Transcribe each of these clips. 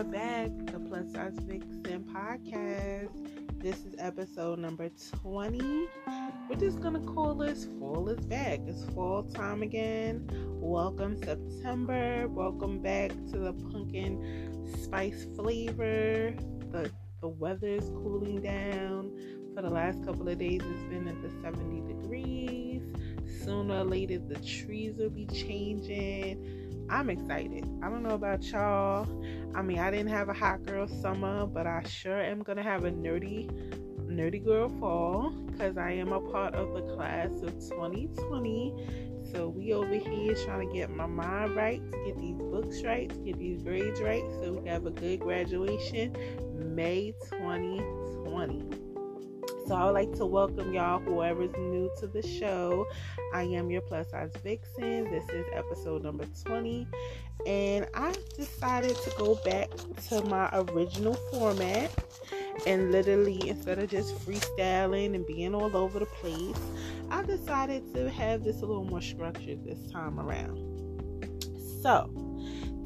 are back, the Plus Size Vixen podcast. This is episode number 20. We're just gonna call this Fall is Back. It's fall time again. Welcome September. Welcome back to the pumpkin spice flavor. The the weather is cooling down. For the last couple of days, it's been at the 70 degrees. Sooner or later, the trees will be changing I'm excited. I don't know about y'all. I mean, I didn't have a hot girl summer, but I sure am gonna have a nerdy, nerdy girl fall because I am a part of the class of 2020. So we over here trying to get my mind right, get these books right, get these grades right, so we have a good graduation May 2020. So I would like to welcome y'all, whoever's new to the show. I am your plus size vixen. This is episode number 20. And I decided to go back to my original format and literally instead of just freestyling and being all over the place, I decided to have this a little more structured this time around. So,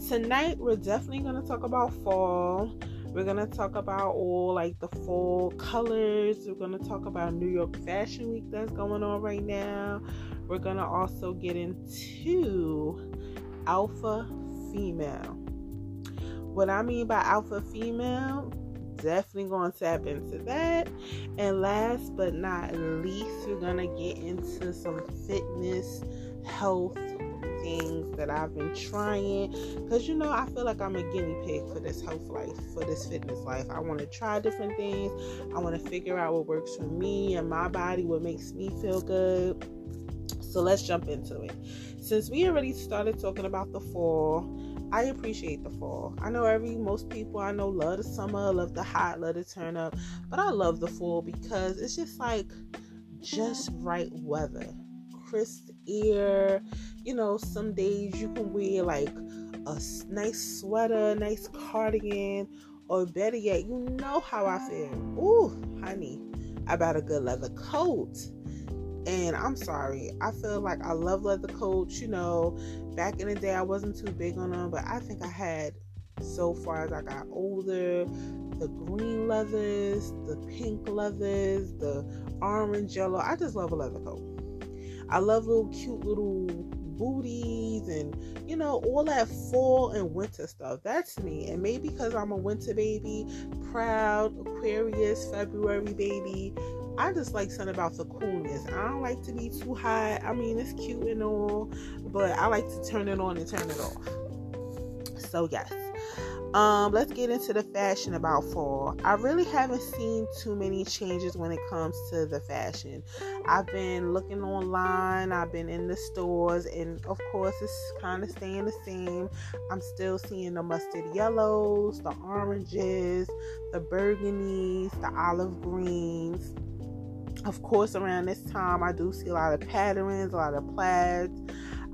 tonight we're definitely going to talk about fall. We're gonna talk about all like the fall colors. We're gonna talk about New York Fashion Week that's going on right now. We're gonna also get into alpha female. What I mean by alpha female, definitely gonna tap into that. And last but not least, we're gonna get into some fitness, health, things that I've been trying because you know I feel like I'm a guinea pig for this health life, for this fitness life. I want to try different things. I want to figure out what works for me and my body, what makes me feel good. So let's jump into it. Since we already started talking about the fall, I appreciate the fall. I know every most people I know love the summer, love the hot, love the turn up, but I love the fall because it's just like just right weather. Crisp air, you know, some days you can wear like a nice sweater, nice cardigan, or better yet, you know how I feel. Ooh, honey, I bought a good leather coat. And I'm sorry, I feel like I love leather coats. You know, back in the day, I wasn't too big on them, but I think I had so far as I got older the green leathers, the pink leathers, the orange, yellow. I just love a leather coat. I love little cute little booties and you know all that fall and winter stuff. That's me. And maybe because i'm a winter baby proud aquarius february baby i just like something about the coolness. I don't like to be too hot. I mean it's cute and all but i like to turn it on and turn it off. So yes um, let's get into the fashion about fall. I really haven't seen too many changes when it comes to the fashion. I've been looking online, I've been in the stores, and of course, it's kind of staying the same. I'm still seeing the mustard yellows, the oranges, the burgundies, the olive greens. Of course, around this time, I do see a lot of patterns, a lot of plaids.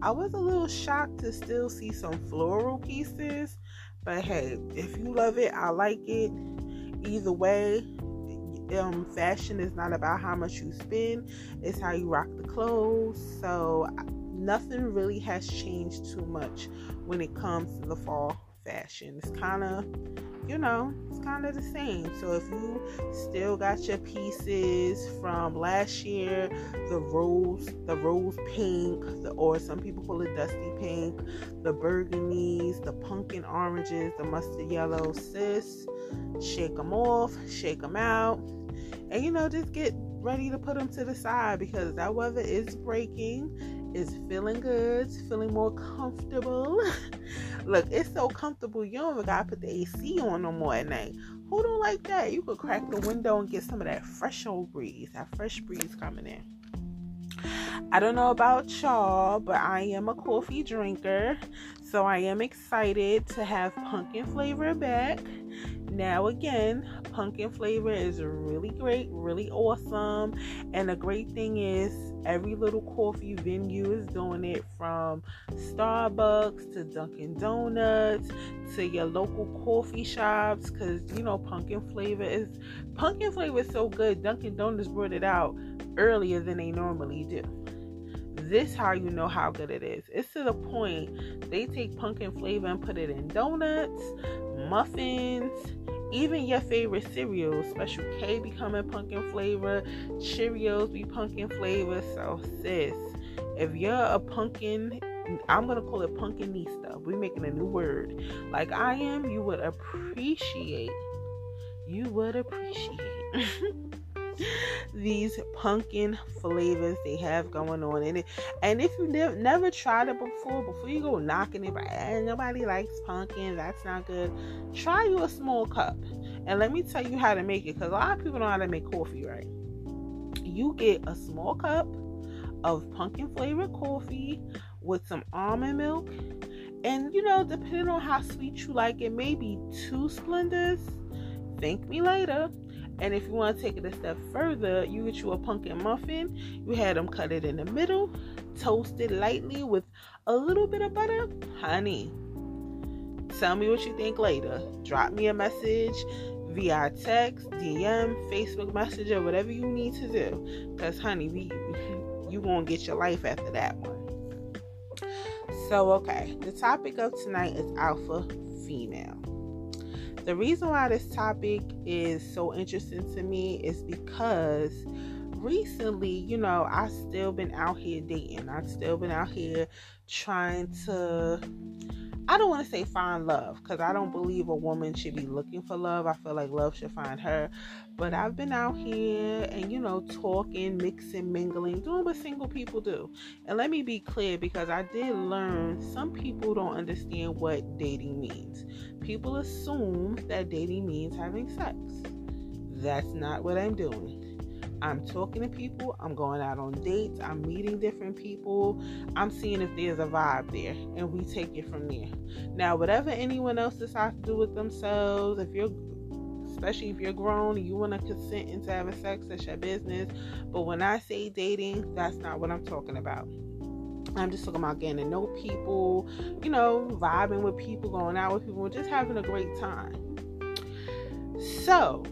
I was a little shocked to still see some floral pieces but hey, if you love it, I like it. Either way, um, fashion is not about how much you spend, it's how you rock the clothes. So nothing really has changed too much when it comes to the fall fashion. It's kind of, you know, it's kind of the same. So if you still got your pieces from last year, the rose, the rose pink, the, or some people call it dusty pink, the burgundies, the pumpkin oranges, the mustard yellow, sis, shake them off, shake them out, and you know, just get ready to put them to the side because that weather is breaking is feeling good, feeling more comfortable. Look, it's so comfortable you don't even gotta put the AC on no more at night. Who don't like that? You could crack the window and get some of that fresh old breeze, that fresh breeze coming in. I don't know about y'all, but I am a coffee drinker, so I am excited to have pumpkin flavor back. Now, again, pumpkin flavor is really great, really awesome. And the great thing is, every little coffee venue is doing it from Starbucks to Dunkin' Donuts to your local coffee shops because you know, pumpkin flavor is pumpkin flavor is so good. Dunkin' Donuts brought it out earlier than they normally do this how you know how good it is. It's to the point they take pumpkin flavor and put it in donuts, muffins, even your favorite cereals. Special K becoming pumpkin flavor, Cheerios be pumpkin flavor. So, sis, if you're a pumpkin, I'm gonna call it pumpkinista. We're making a new word. Like I am, you would appreciate. You would appreciate. these pumpkin flavors they have going on in it. And if you've never, never tried it before, before you go knocking it, eh, nobody likes pumpkin, that's not good. Try you a small cup. And let me tell you how to make it because a lot of people know how to make coffee, right? You get a small cup of pumpkin flavored coffee with some almond milk. And you know, depending on how sweet you like it, maybe two Splendas. Thank me later. And if you want to take it a step further, you get you a pumpkin muffin. You had them cut it in the middle, toast it lightly with a little bit of butter. Honey, tell me what you think later. Drop me a message via text, DM, Facebook Messenger, whatever you need to do. Because, honey, we, you won't get your life after that one. So, okay, the topic of tonight is alpha female. The reason why this topic is so interesting to me is because recently, you know, I've still been out here dating. I've still been out here trying to I don't want to say find love because I don't believe a woman should be looking for love. I feel like love should find her. But I've been out here and, you know, talking, mixing, mingling, doing what single people do. And let me be clear because I did learn some people don't understand what dating means. People assume that dating means having sex. That's not what I'm doing. I'm talking to people, I'm going out on dates, I'm meeting different people, I'm seeing if there's a vibe there, and we take it from there. Now, whatever anyone else decides to do with themselves, if you're especially if you're grown you want to consent into having sex, that's your business. But when I say dating, that's not what I'm talking about. I'm just talking about getting to know people, you know, vibing with people, going out with people, just having a great time. So,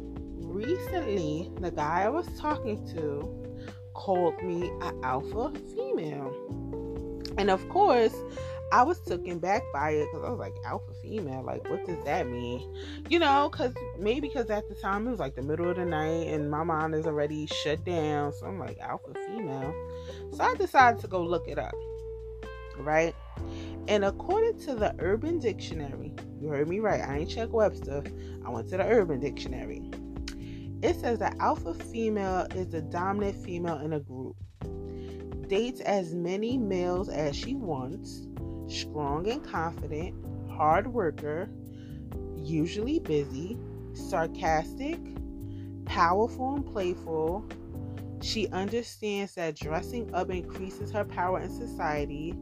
recently, the guy I was talking to called me an alpha female. And of course, I was taken back by it because I was like, alpha female, like, what does that mean? You know, because maybe because at the time it was like the middle of the night and my mind is already shut down. So I'm like, alpha female. So I decided to go look it up, right? And according to the Urban Dictionary, you heard me right, I ain't check Webster, I went to the Urban Dictionary. It says that alpha female is the dominant female in a group. Dates as many males as she wants, strong and confident, hard worker, usually busy, sarcastic, powerful and playful. She understands that dressing up increases her power in society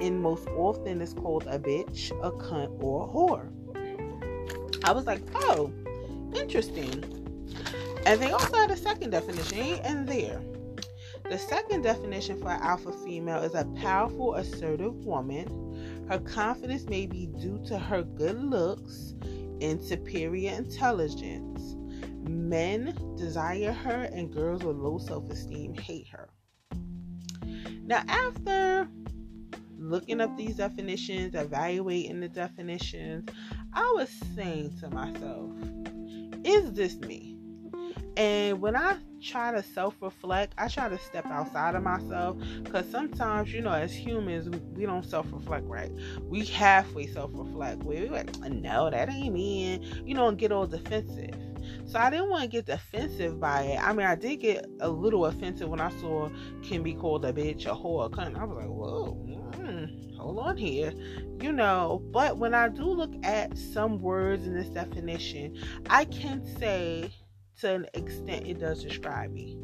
and most often is called a bitch, a cunt, or a whore. I was like, oh, interesting. And they also had a second definition, and there. The second definition for alpha female is a powerful, assertive woman. Her confidence may be due to her good looks and superior intelligence. Men desire her, and girls with low self esteem hate her. Now, after looking up these definitions, evaluating the definitions, I was saying to myself, is this me? And when I try to self reflect, I try to step outside of myself because sometimes, you know, as humans, we, don't self reflect right. We halfway self reflect. We're like, no, that ain't me. And, you know, and get all defensive. So I didn't want to get defensive by it. I mean, I did get a little offensive when I saw can be called a bitch, a whore, a cunt. I was like, whoa, mm, hold on here, you know. But when I do look at some words in this definition, I can say to an extent it does describe me.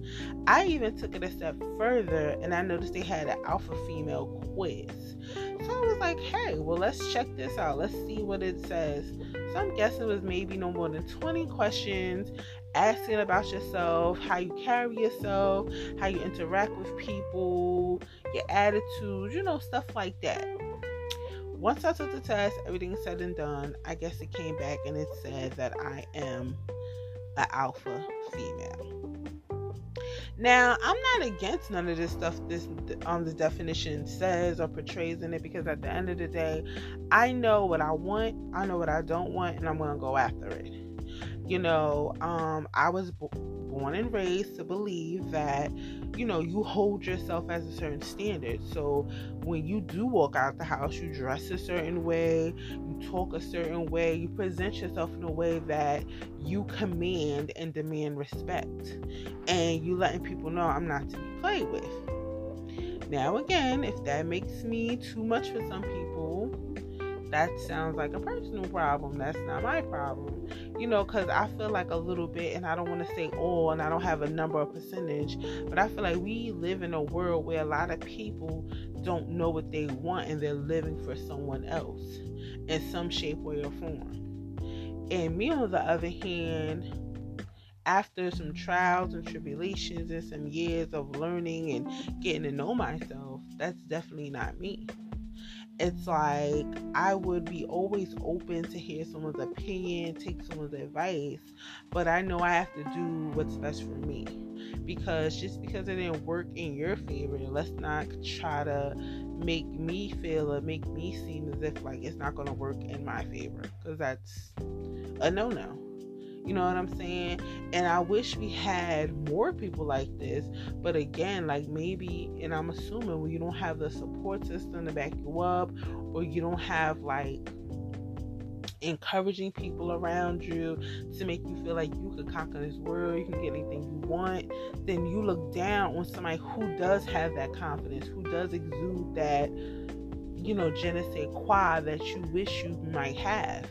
I even took it a step further and I noticed they had an alpha female quiz. So I was like, hey, well, let's check this out. Let's see what it says. So I'm guessing it was maybe no more than 20 questions asking about yourself, how you carry yourself, how you interact with people, your attitude, you know, stuff like that. Once I took the test, everything said and done, I guess it came back and it said that I am an alpha female. Now, I'm not against none of this stuff this um the definition says or portrays in it because at the end of the day, I know what I want, I know what I don't want, and I'm gonna go after it. You know, um, I was b- born and raised to believe that you know you hold yourself as a certain standard so when you do walk out the house you dress a certain way talk a certain way you present yourself in a way that you command and demand respect and you letting people know i'm not to be played with now again if that makes me too much for some people that sounds like a personal problem. That's not my problem. You know, because I feel like a little bit, and I don't want to say all, and I don't have a number or percentage, but I feel like we live in a world where a lot of people don't know what they want and they're living for someone else in some shape, way, or form. And me, on the other hand, after some trials and tribulations and some years of learning and getting to know myself, that's definitely not me it's like I would be always open to hear someone's opinion, take someone's advice, but I know I have to do what's best for me. Because just because it didn't work in your favor, let's not try to make me feel or make me seem as if like it's not to work in my favor because that's a no no. You know what I'm saying? And I wish we had more people like this. But again, like maybe, and I'm assuming when you don't have the support system to back you up, or you don't have like encouraging people around you to make you feel like you could conquer this world, you can get anything you want, then you look down on somebody who does have that confidence, who does exude that, you know, je quoi that you wish you might have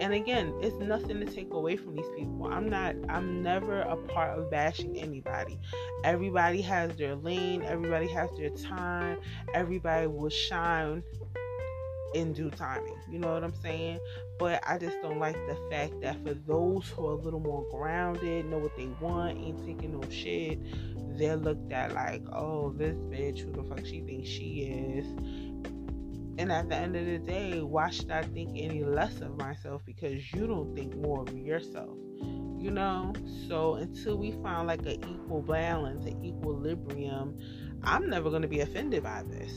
and again it's nothing to take away from these people. I'm not i'm never a part of bashing anybody. Everybody has their lane. Everybody has their time. Everybody will shine in due timing. You know what i'm saying? But i just don't like the fact that for those who are a little more grounded know what they want ain't taking no shit they're looked at like oh this bitch who the fuck she thinks she is and at the end of the day, why should I think any less of myself because you don't think more of yourself? You know? So until we find like an equal balance, an equilibrium, I'm never going to be offended by this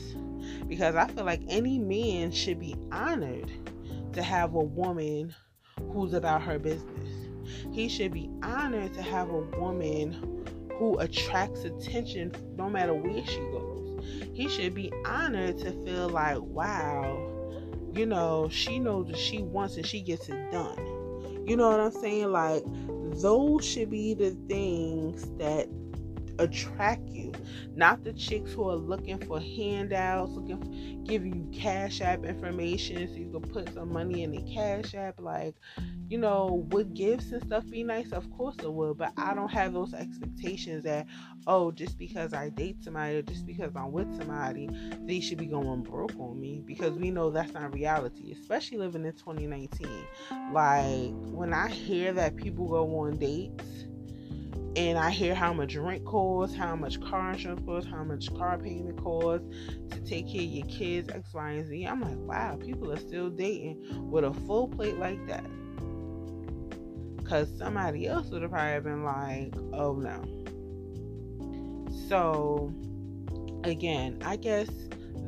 because I feel like any man should be honored to have a woman who's about her business. He should be honored to have a woman who attracts attention no matter where she goes he should be honored to feel like, wow, you know, she knows what she wants and she gets it done. You know what I'm saying? Like, those should be the things that attract you, not the chicks who are looking for handouts, looking for, give you cash app information so you can put some money in the cash app. Like, you know, would gifts and stuff be nice? Of course it would, but I don't have those expectations that, oh, just because I date somebody or just because I'm with somebody, they should be going broke on me because we know that's not reality, especially living in 2019. Like, when I hear that people go on dates, and I hear how much rent costs, how much car insurance costs, how much car payment costs to take care of your kids, X, Y, and Z. I'm like, wow, people are still dating with a full plate like that. Because somebody else would have probably been like, oh no. So, again, I guess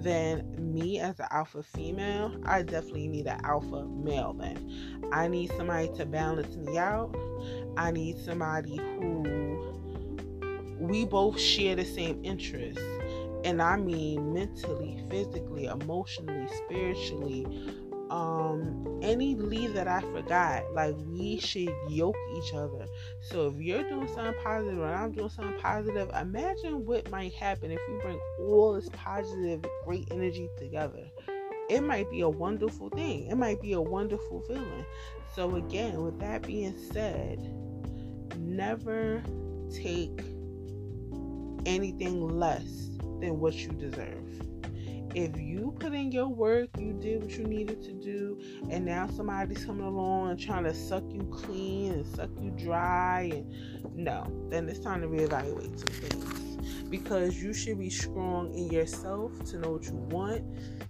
then me as an alpha female, I definitely need an alpha male then. I need somebody to balance me out. I need somebody who we both share the same interests. And I mean mentally, physically, emotionally, spiritually, um any lead that I forgot, like we should yoke each other. So if you're doing something positive and I'm doing something positive, imagine what might happen if we bring all this positive, great energy together. It might be a wonderful thing. It might be a wonderful feeling. So again, with that being said, never take anything less than what you deserve if you put in your work, you did what you needed to do, and now somebody's coming along and trying to suck you clean and suck you dry, and no, then it's time to reevaluate some things because you should be strong in yourself to know what you want,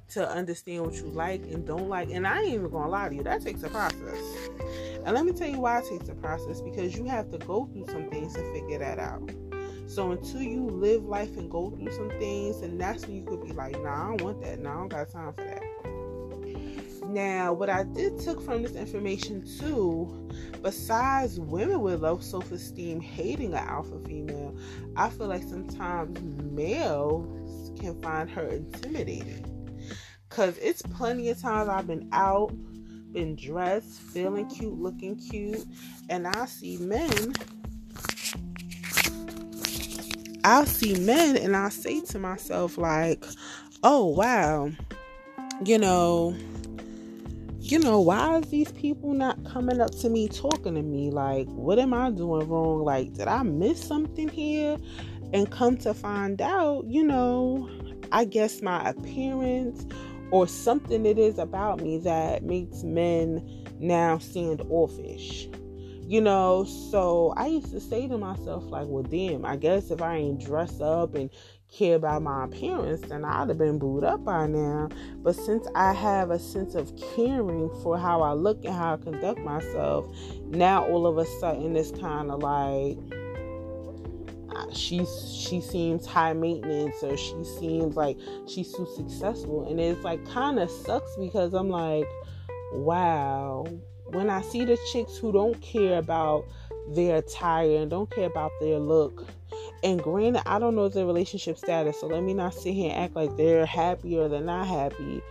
to understand what you like and don't like. And I ain't even gonna lie to you, that takes a process. And let me tell you why it takes a process because you have to go through some things to figure that out. So until you live life and go through some things, and that's when you could be like, nah, I don't want that. Nah, I don't got time for that. Now, what I did took from this information too, besides women with low self-esteem hating an alpha female, I feel like sometimes males can find her intimidating. Cause it's plenty of times I've been out, been dressed, feeling cute, looking cute, and I see men. I'll see men and I say to myself, like, oh wow, you know, you know, why is these people not coming up to me talking to me? Like, what am I doing wrong? Like, did I miss something here? And come to find out, you know, I guess my appearance or something it is about me that makes men now standoffish. You know, so I used to say to myself, like, well, damn, I guess if I ain't dressed up and care about my appearance, then I'd have been booed up by now. But since I have a sense of caring for how I look and how I conduct myself, now all of a sudden it's kind of like she's she seems high maintenance or she seems like she's too successful and it's like kind of sucks because I'm like wow when I see the chicks who don't care about their attire and don't care about their look and granted, I don't know their relationship status, so let me not sit here and act like they're happy or they're not happy.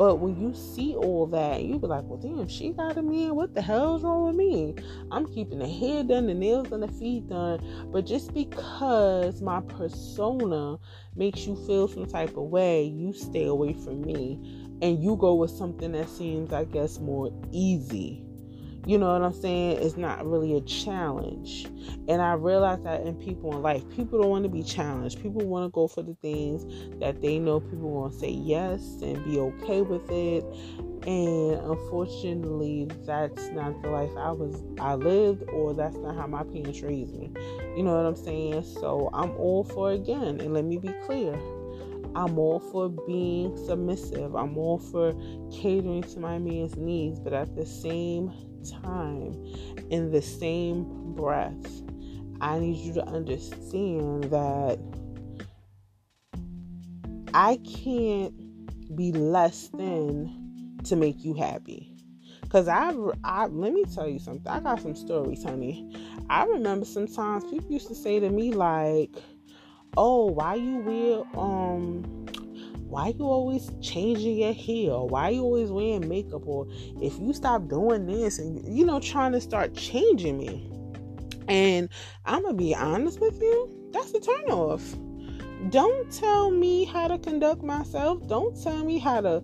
But when you see all that, you be like, well, damn, she got a man. What the hell's wrong with me? I'm keeping the hair done, the nails and the feet done. But just because my persona makes you feel some type of way, you stay away from me and you go with something that seems, I guess, more easy you know what I'm saying? It's not really a challenge. And I realize that in people in life, people don't want to be challenged. People want to go for the things that they know people want to say yes and be okay with it. And unfortunately, that's not the life I was I lived, or that's not how my parents raised me. You know what I'm saying? So I'm all for again, and let me be clear. I'm all for being submissive. I'm all for catering to my man's needs, but at the same time, in the same breath, I need you to understand that I can't be less than to make you happy. Cause I, I let me tell you something. I got some stories, honey. I remember sometimes people used to say to me like, "Oh, why you wear um why you always changing your hair? Why you always wearing makeup? Or if you stop doing this and you know trying to start changing me. And i'm gonna be honest with you that's a turnoff. Don't tell me how to conduct myself. Don't tell me how to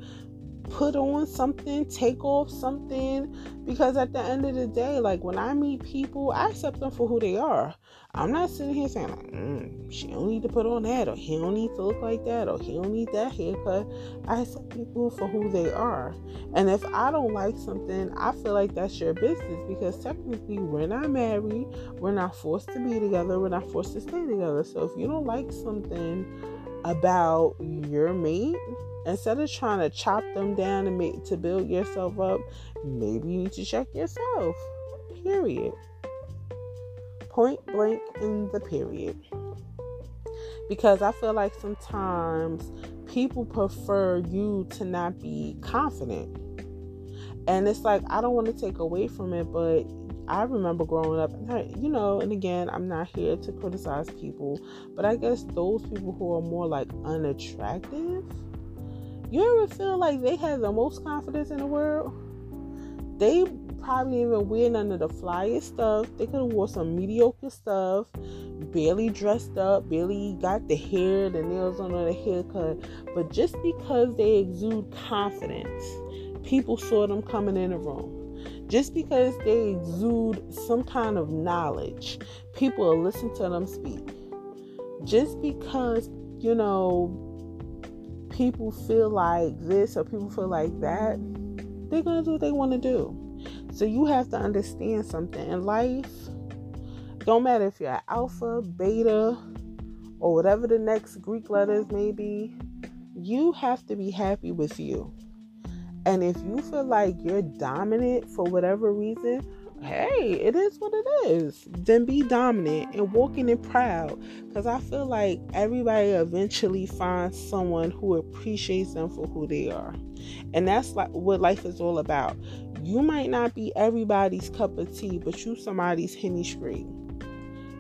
put on something, take off something. Because at the end of the day, like when I meet people, I accept them for who they are. I'm not sitting here saying like, mm, she don't need to put on that, or he don't need to look like that, or he don't need that haircut. I accept people for who they are. And if I don't like something, I feel like that's your business because technically we're not married, we're not forced to be together, we're not forced to stay together. So if you don't like something about your mate, instead of trying to chop them down and make to build yourself up, maybe you need to check yourself. Period. Point blank in the period. Because I feel like sometimes people prefer you to not be confident. And it's like I don't want to take away from it, but I remember growing up, you know, and again, I'm not here to criticize people, but I guess those people who are more like unattractive you ever feel like they have the most confidence in the world? They probably even wear none of the flyest stuff. They could have wore some mediocre stuff, barely dressed up, barely got the hair, the nails on, or the haircut. But just because they exude confidence, people saw them coming in the room. Just because they exude some kind of knowledge, people will listen to them speak. Just because, you know, people feel like this or people feel like that, they're going to do what they want to do. So you have to understand something in life. Don't matter if you're alpha, beta, or whatever the next Greek letters may be, you have to be happy with you. And if you feel like you're dominant for whatever reason, hey, it is what it is. Then be dominant and walking in proud. Because I feel like everybody eventually finds someone who appreciates them for who they are. And that's like what life is all about. You might not be everybody's cup of tea, but you somebody's henny straight.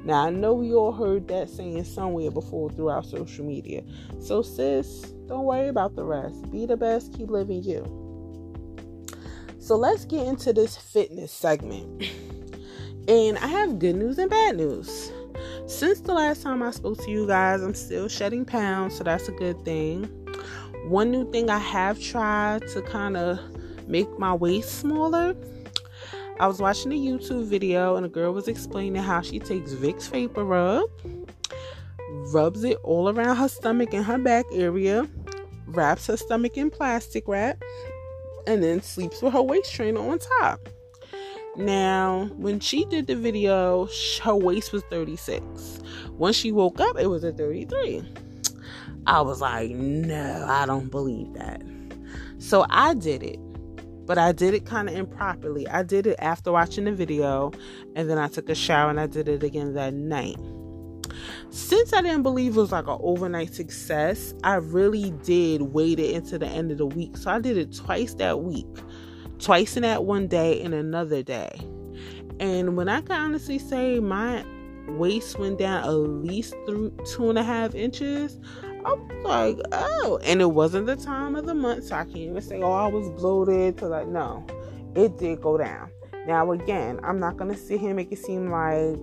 Now I know we all heard that saying somewhere before throughout social media. So sis, don't worry about the rest. Be the best, keep living you. So let's get into this fitness segment. And I have good news and bad news. Since the last time I spoke to you guys, I'm still shedding pounds, so that's a good thing. One new thing I have tried to kind of make my waist smaller. I was watching a YouTube video and a girl was explaining how she takes Vicks Vapor Rub, rubs it all around her stomach and her back area, wraps her stomach in plastic wrap, and then sleeps with her waist trainer on top. Now, when she did the video, her waist was 36. When she woke up, it was a 33. I was like, no, I don't believe that. So I did it, but I did it kind of improperly. I did it after watching the video, and then I took a shower and I did it again that night. Since I didn't believe it was like an overnight success, I really did wait it into the end of the week. So I did it twice that week, twice in that one day and another day. And when I can honestly say my waist went down at least through two and a half inches, I was like, oh, and it wasn't the time of the month, so I can't even say, oh, I was bloated. So like, no, it did go down. Now, again, I'm not gonna sit here and make it seem like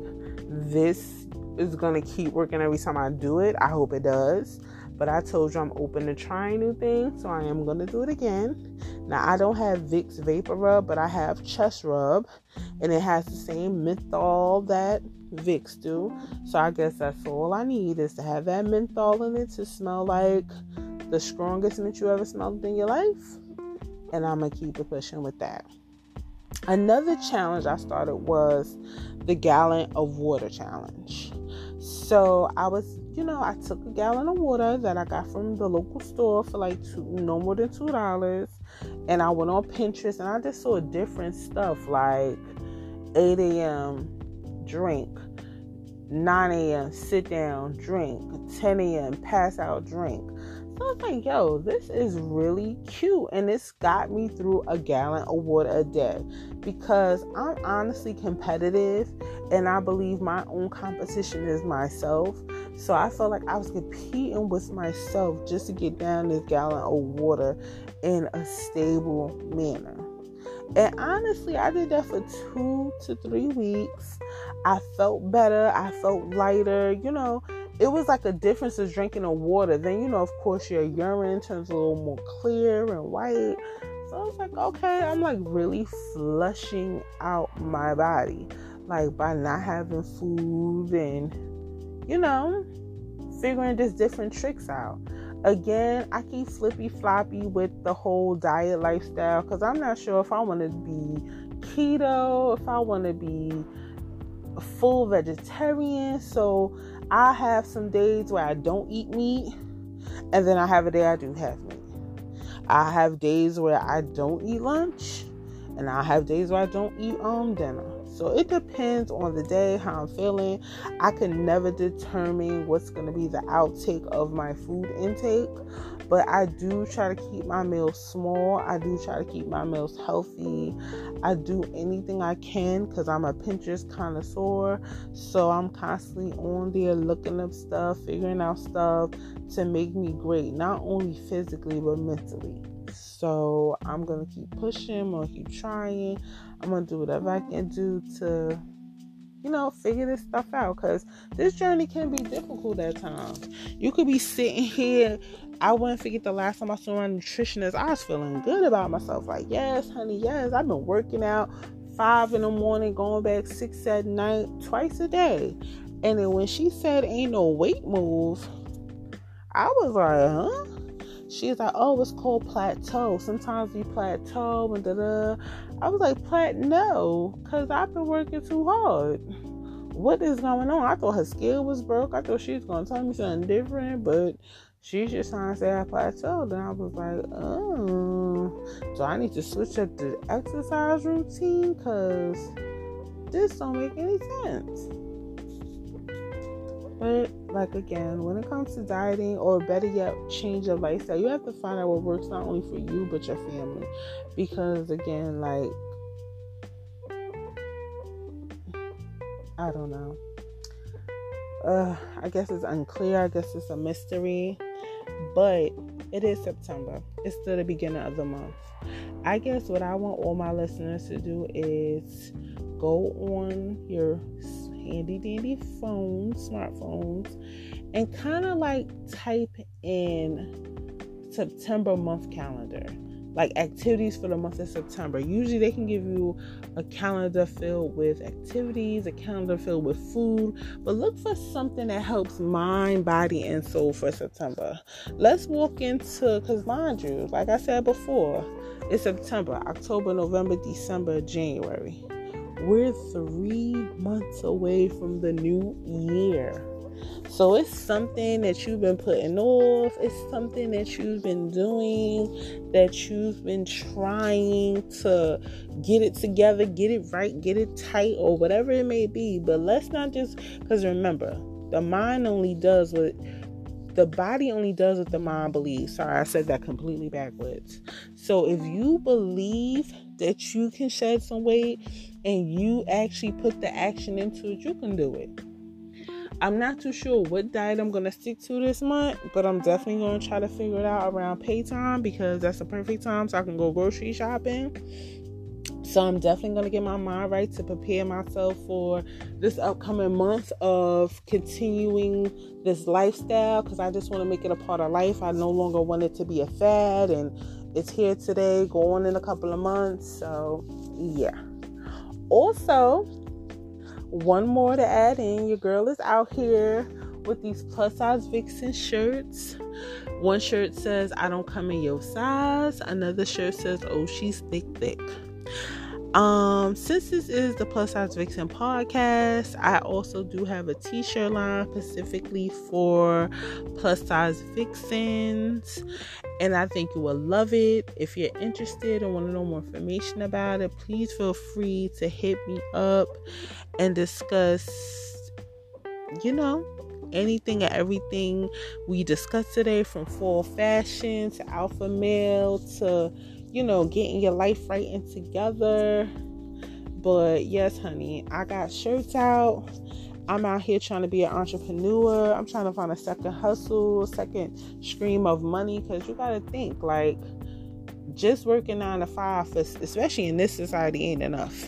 this is gonna keep working every time I do it. I hope it does. But I told you I'm open to trying new things, so I am gonna do it again. Now I don't have Vicks Vapor Rub, but I have Chest Rub, and it has the same menthol that Vicks do. So I guess that's all I need is to have that menthol in it to smell like the strongest mint you ever smelled in your life. And I'm gonna keep it pushing with that. Another challenge I started was the gallon of water challenge. So I was, you know, I took a gallon of water that I got from the local store for like two, no more than two dollars, and I went on Pinterest and I just saw different stuff like 8 a.m. drink, 9 a.m. sit down drink, 10 a.m. pass out drink. I was like, yo, this is really cute. And it's got me through a gallon of water a day because I'm honestly competitive and I believe my own competition is myself. So I felt like I was competing with myself just to get down this gallon of water in a stable manner. And honestly, I did that for two to three weeks. I felt better. I felt lighter. You know, it was like a difference of drinking the water. Then, you know, of course, your urine turns a little more clear and white. So I was like, okay, I'm like really flushing out my body, like by not having food and, you know, figuring just different tricks out. Again, I keep flippy floppy with the whole diet lifestyle because I'm not sure if I want to be keto, if I want to be full vegetarian. So I have some days where I don't eat meat, and then I have a day I do have meat. I have days where I don't eat lunch, and I have days where I don't eat um dinner. So it depends on the day, how I'm feeling. I can never determine what's going to be the outtake of my food intake, but I do try to keep my meals small. I do try to keep my meals healthy. I do anything I can because I'm a Pinterest connoisseur. So I'm constantly on there looking up stuff, figuring out stuff to make me great, not only physically but mentally. So I'm gonna keep pushing, I'm gonna keep trying. I'm gonna do whatever I can do to, you know, figure this stuff out. Cause this journey can be difficult at times. You could be sitting here. I wouldn't forget the last time I saw my nutritionist. I was feeling good about myself. Like, yes, honey, yes, I've been working out five in the morning, going back six at night, twice a day. And then when she said ain't no weight move, I was like, huh? She's like, oh, it's called plateau. Sometimes we plateau and da da. I was like, Plat, no, because I've been working too hard. What is going on? I thought her scale was broke. I thought she was going to tell me something different, but she's just trying to say I plateaued. And I was like, oh, so I need to switch up the exercise routine because this don't make any sense. But like again, when it comes to dieting or better yet, change of lifestyle, you have to find out what works not only for you but your family. Because again, like I don't know. Uh, I guess it's unclear. I guess it's a mystery. But it is September. It's still the beginning of the month. I guess what I want all my listeners to do is go on your handy dandy phones, smartphones, and kind of like type in September month calendar like activities for the month of September. Usually they can give you a calendar filled with activities, a calendar filled with food, but look for something that helps mind, body, and soul for September. Let's walk into, because mind you, like I said before, it's September, October, November, December, January. We're three months away from the new year. So it's something that you've been putting off. It's something that you've been doing, that you've been trying to get it together, get it right, get it tight, or whatever it may be. But let's not just, because remember, the mind only does what the body only does what the mind believes. Sorry, I said that completely backwards. So if you believe that you can shed some weight and you actually put the action into it, you can do it. I'm not too sure what diet I'm gonna stick to this month, but I'm definitely gonna try to figure it out around pay time because that's the perfect time so I can go grocery shopping. So I'm definitely gonna get my mind right to prepare myself for this upcoming month of continuing this lifestyle because I just want to make it a part of life. I no longer want it to be a fad and it's here today, going in a couple of months. So yeah. Also, one more to add in your girl is out here with these plus size vixen shirts. One shirt says, I don't come in your size. Another shirt says, Oh, she's thick, thick. Um, since this is the Plus Size Vixen podcast, I also do have a t-shirt line specifically for plus size vixens, and I think you will love it. If you're interested and want to know more information about it, please feel free to hit me up and discuss, you know, anything and everything we discussed today from fall fashion to alpha male to you know, getting your life right and together. But yes, honey, I got shirts out. I'm out here trying to be an entrepreneur. I'm trying to find a second hustle, second stream of money. Because you got to think, like, just working nine to five, for, especially in this society, ain't enough.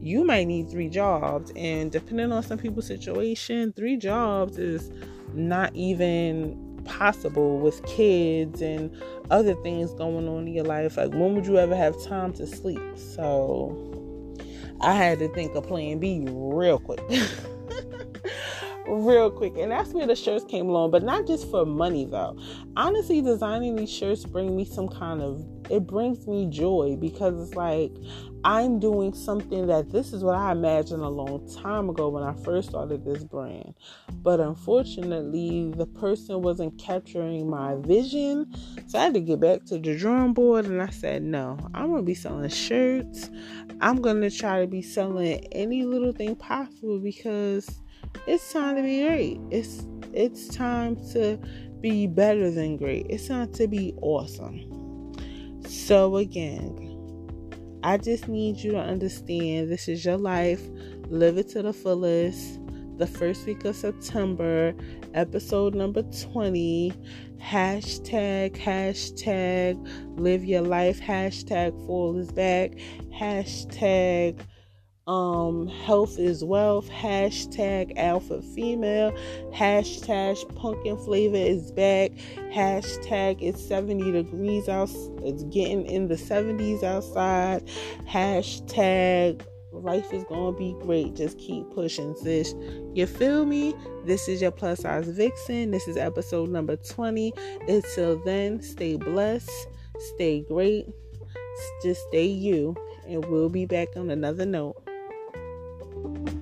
You might need three jobs. And depending on some people's situation, three jobs is not even possible with kids and other things going on in your life. Like, when would you ever have time to sleep? So, I had to think of plan B real quick. real quick. And that's where the shirts came along, but not just for money though. Honestly, designing these shirts bring me some kind of it brings me joy because it's like I'm doing something that this is what I imagined a long time ago when I first started this brand. But unfortunately, the person wasn't capturing my vision. So I had to get back to the drawing board and I said, no, I'm going to be selling shirts. I'm going to try to be selling any little thing possible because it's time to be great. It's it's time to be better than great. It's time to be awesome. So again, I just need you to understand this is your life. Live it to the fullest. The first week of September, episode number 20. Hashtag, hashtag, live your life. Hashtag, fall is back. Hashtag, um health is wealth. Hashtag alpha female. Hashtag pumpkin flavor is back. Hashtag it's 70 degrees out it's getting in the 70s outside. Hashtag life is gonna be great. Just keep pushing sis. You feel me? This is your plus size vixen. This is episode number 20 until then stay blessed. Stay great. Just stay you. And we'll be back on another note Thank you.